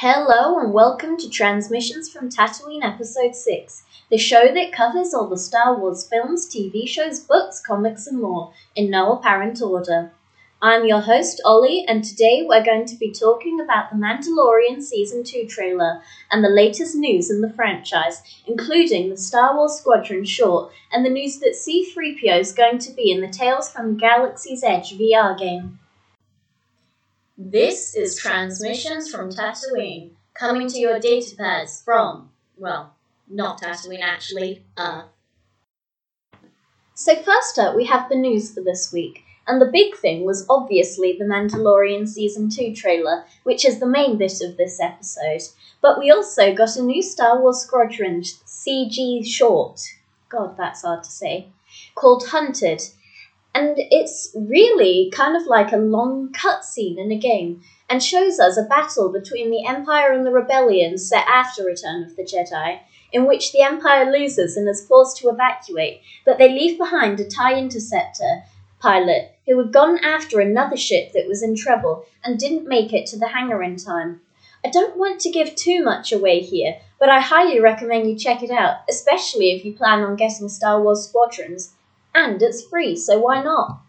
Hello and welcome to Transmissions from Tatooine Episode 6, the show that covers all the Star Wars films, TV shows, books, comics, and more in no apparent order. I'm your host, Ollie, and today we're going to be talking about The Mandalorian Season 2 trailer and the latest news in the franchise, including the Star Wars Squadron short and the news that C3PO is going to be in the Tales from Galaxy's Edge VR game. This is Transmissions from Tatooine, coming to your datapads from, well, not Tatooine actually, uh. So first up, we have the news for this week. And the big thing was obviously the Mandalorian Season 2 trailer, which is the main bit of this episode. But we also got a new Star Wars Squadron CG short. God, that's hard to say. Called Hunted. And it's really kind of like a long cutscene in a game and shows us a battle between the Empire and the Rebellion set after Return of the Jedi, in which the Empire loses and is forced to evacuate, but they leave behind a TIE interceptor pilot who had gone after another ship that was in trouble and didn't make it to the hangar in time. I don't want to give too much away here, but I highly recommend you check it out, especially if you plan on getting Star Wars Squadrons. And it's free, so why not?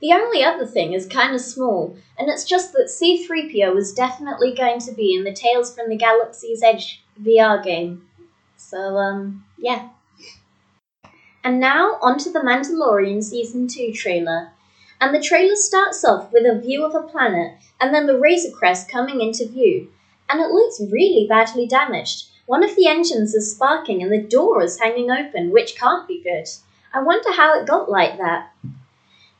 The only other thing is kind of small, and it's just that C3PO is definitely going to be in the Tales from the Galaxy's Edge VR game. So, um, yeah. And now onto the Mandalorian Season 2 trailer. And the trailer starts off with a view of a planet and then the Razor Crest coming into view. And it looks really badly damaged. One of the engines is sparking and the door is hanging open, which can't be good. I wonder how it got like that.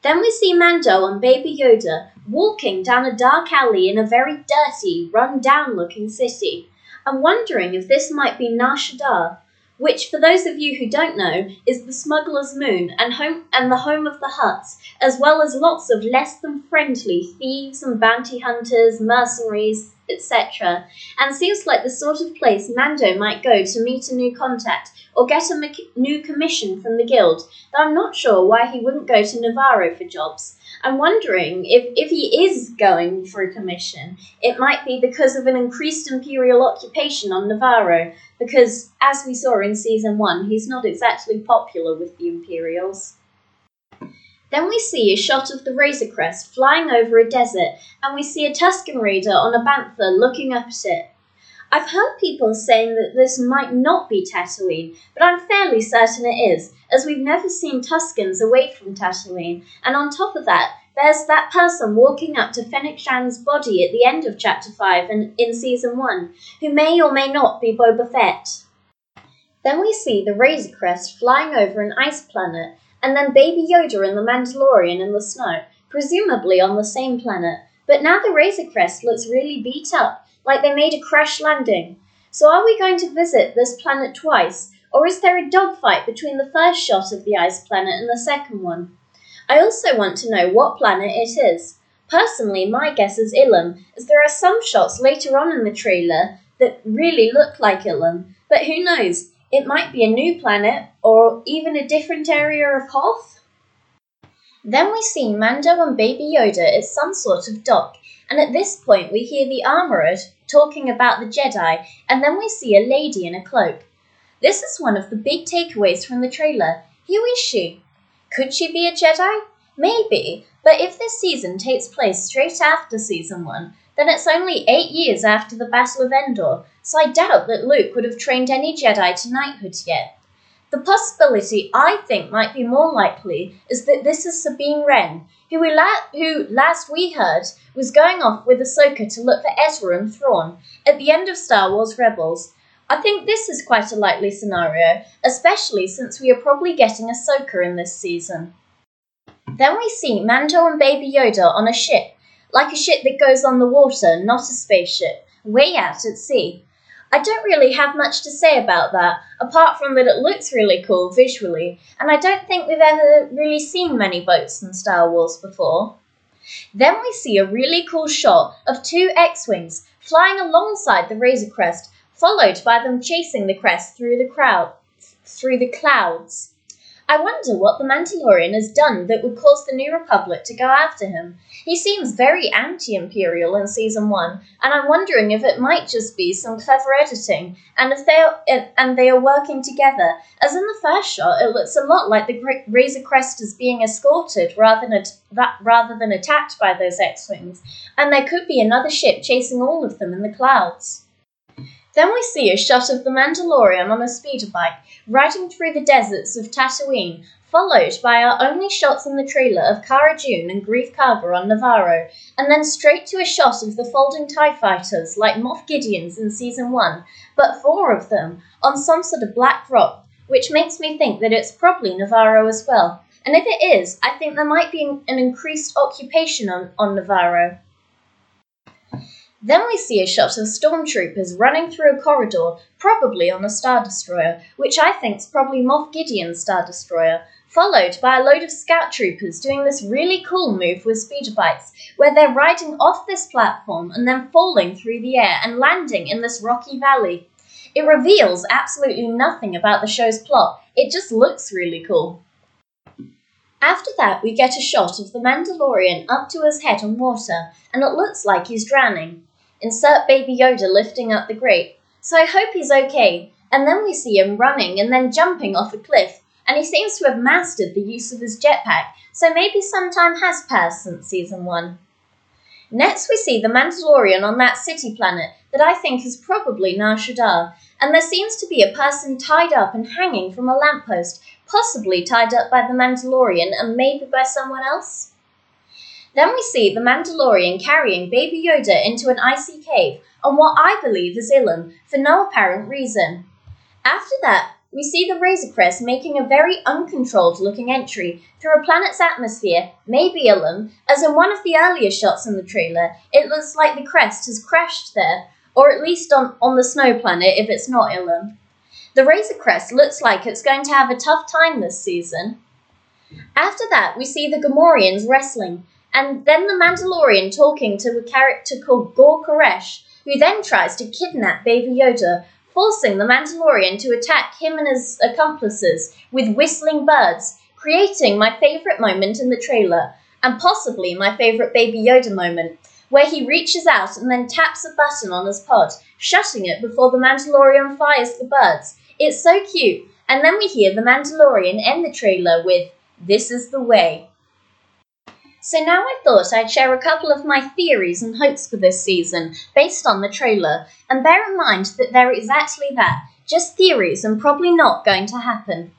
Then we see Mando and Baby Yoda walking down a dark alley in a very dirty, run down looking city. I'm wondering if this might be Nar Shaddaa, which, for those of you who don't know, is the smuggler's moon and home and the home of the Hutts, as well as lots of less than friendly thieves and bounty hunters, mercenaries, etc. And seems like the sort of place Mando might go to meet a new contact or get a new commission from the guild. Though I'm not sure why he wouldn't go to Nevarro for jobs. I'm wondering if, if he is going for a commission, it might be because of an increased imperial occupation on Nevarro, because as we saw in season one, he's not exactly popular with the Imperials. Then we see a shot of the Razor Crest flying over a desert, and we see a Tusken Raider on a bantha looking up at it. I've heard people saying that this might not be Tatooine, but I'm fairly certain it is, as we've never seen Tuskens away from Tatooine, and on top of that, there's that person walking up to Fennec Shand's body at the end of Chapter 5 and in Season 1, who may or may not be Boba Fett. Then we see the Razor Crest flying over an ice planet, and then Baby Yoda and the Mandalorian in the snow, presumably on the same planet. But now the Razor Crest looks really beat up, like they made a crash landing. So are we going to visit this planet twice, or is there a dogfight between the first shot of the ice planet and the second one? I also want to know what planet it is. Personally, my guess is Ilum, as there are some shots later on in the trailer that really look like Ilum. But who knows? It might be a new planet, or even a different area of Hoth. Then we see Mando and Baby Yoda at some sort of dock, and at this point we hear the Armourer talking about the Jedi, and then we see a lady in a cloak. This is one of the big takeaways from the trailer. Who is she? Could she be a Jedi? Maybe, but if this season takes place straight after season 1, then it's only eight years after the Battle of Endor, so I doubt that Luke would have trained any Jedi to knighthood yet. The possibility I think might be more likely is that this is Sabine Wren, who, we la- who last we heard was going off with Ahsoka to look for Ezra and Thrawn at the end of Star Wars Rebels, I think this is quite a likely scenario, especially since we are probably getting Ahsoka in this season. Then we see Mando and Baby Yoda on a ship, like a ship that goes on the water, not a spaceship, way out at sea. I don't really have much to say about that, apart from that it looks really cool visually, and I don't think we've ever really seen many boats in Star Wars before. Then we see a really cool shot of two X-Wings flying alongside the Razor Crest followed by them chasing the crest through the crowd through the clouds. I wonder what the Mandalorian has done that would cause the New Republic to go after him. He seems very anti Imperial in season one, and I'm wondering if it might just be some clever editing, and if they are, and they are working together. As in the first shot, it looks a lot like the Razor Crest is being escorted rather than rather than attacked by those X-wings, and there could be another ship chasing all of them in the clouds. Then we see a shot of the Mandalorian on a speeder bike riding through the deserts of Tatooine, followed by our only shots in the trailer of Cara Dune and Greef Karga on Nevarro, and then straight to a shot of the folding TIE fighters like Moff Gideon's in Season 1, but four of them, on some sort of black rock, which makes me think that it's probably Nevarro as well. And if it is, I think there might be an increased occupation on, on Nevarro. Then we see a shot of stormtroopers running through a corridor, probably on a Star Destroyer, which I think's probably Moff Gideon's Star Destroyer, followed by a load of scout troopers doing this really cool move with speeder bikes, where they're riding off this platform and then falling through the air and landing in this rocky valley. It reveals absolutely nothing about the show's plot, it just looks really cool. After that, we get a shot of the Mandalorian up to his head on water, and it looks like he's drowning. Insert Baby Yoda lifting up the grate. So I hope he's okay. And then we see him running and then jumping off a cliff, and he seems to have mastered the use of his jetpack, so maybe some time has passed since season 1. Next, we see the Mandalorian on that city planet that I think is probably Nar Shaddaa, and there seems to be a person tied up and hanging from a lamppost, possibly tied up by the Mandalorian and maybe by someone else. Then we see the Mandalorian carrying Baby Yoda into an icy cave on what I believe is Ilum, for no apparent reason. After that, we see the Razor Crest making a very uncontrolled looking entry through a planet's atmosphere, maybe Ilum, as in one of the earlier shots in the trailer, it looks like the crest has crashed there, or at least on, on the snow planet if it's not Ilum. The Razor Crest looks like it's going to have a tough time this season. After that, we see the Gamorreans wrestling, and then the Mandalorian talking to a character called Gor Koresh, who then tries to kidnap Baby Yoda, forcing the Mandalorian to attack him and his accomplices with whistling birds, creating my favourite moment in the trailer, and possibly my favourite Baby Yoda moment, where he reaches out and then taps a button on his pod, shutting it before the Mandalorian fires the birds. It's so cute. And then we hear the Mandalorian end the trailer with, This is the way. So now I thought I'd share a couple of my theories and hopes for this season, based on the trailer, and bear in mind that they're exactly that just theories and probably not going to happen.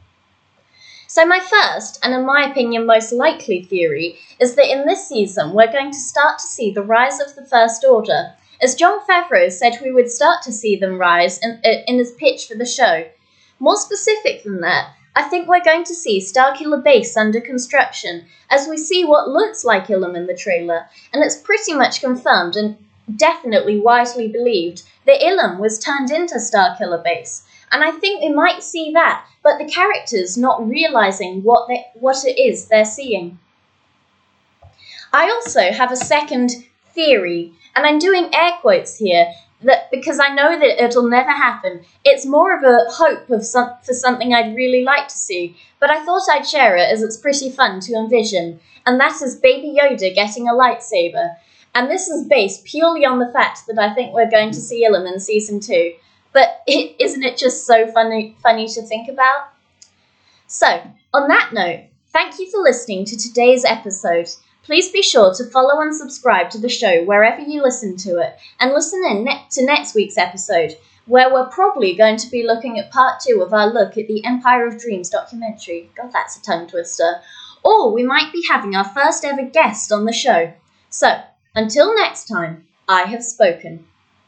So, my first, and in my opinion most likely theory, is that in this season we're going to start to see the rise of the First Order. As Jon Favreau said, we would start to see them rise in, in his pitch for the show. More specific than that, I think we're going to see Starkiller Base under construction, as we see what looks like Ilum in the trailer, and it's pretty much confirmed and definitely widely believed that Ilum was turned into Starkiller Base. And I think we might see that, but the characters not realizing what they, what it is they're seeing. I also have a second theory, and I'm doing air quotes here that because I know that it'll never happen. It's more of a hope of some, for something I'd really like to see, but I thought I'd share it as it's pretty fun to envision, and that is Baby Yoda getting a lightsaber. And this is based purely on the fact that I think we're going to see Ilum in season two. But is isn't it just so funny, funny to think about? So, on that note, thank you for listening to today's episode. Please be sure to follow and subscribe to the show wherever you listen to it, and listen in ne- to next week's episode, where we're probably going to be looking at part two of our look at the Empire of Dreams documentary. God, that's a tongue twister. Or we might be having our first ever guest on the show. So, until next time, I have spoken.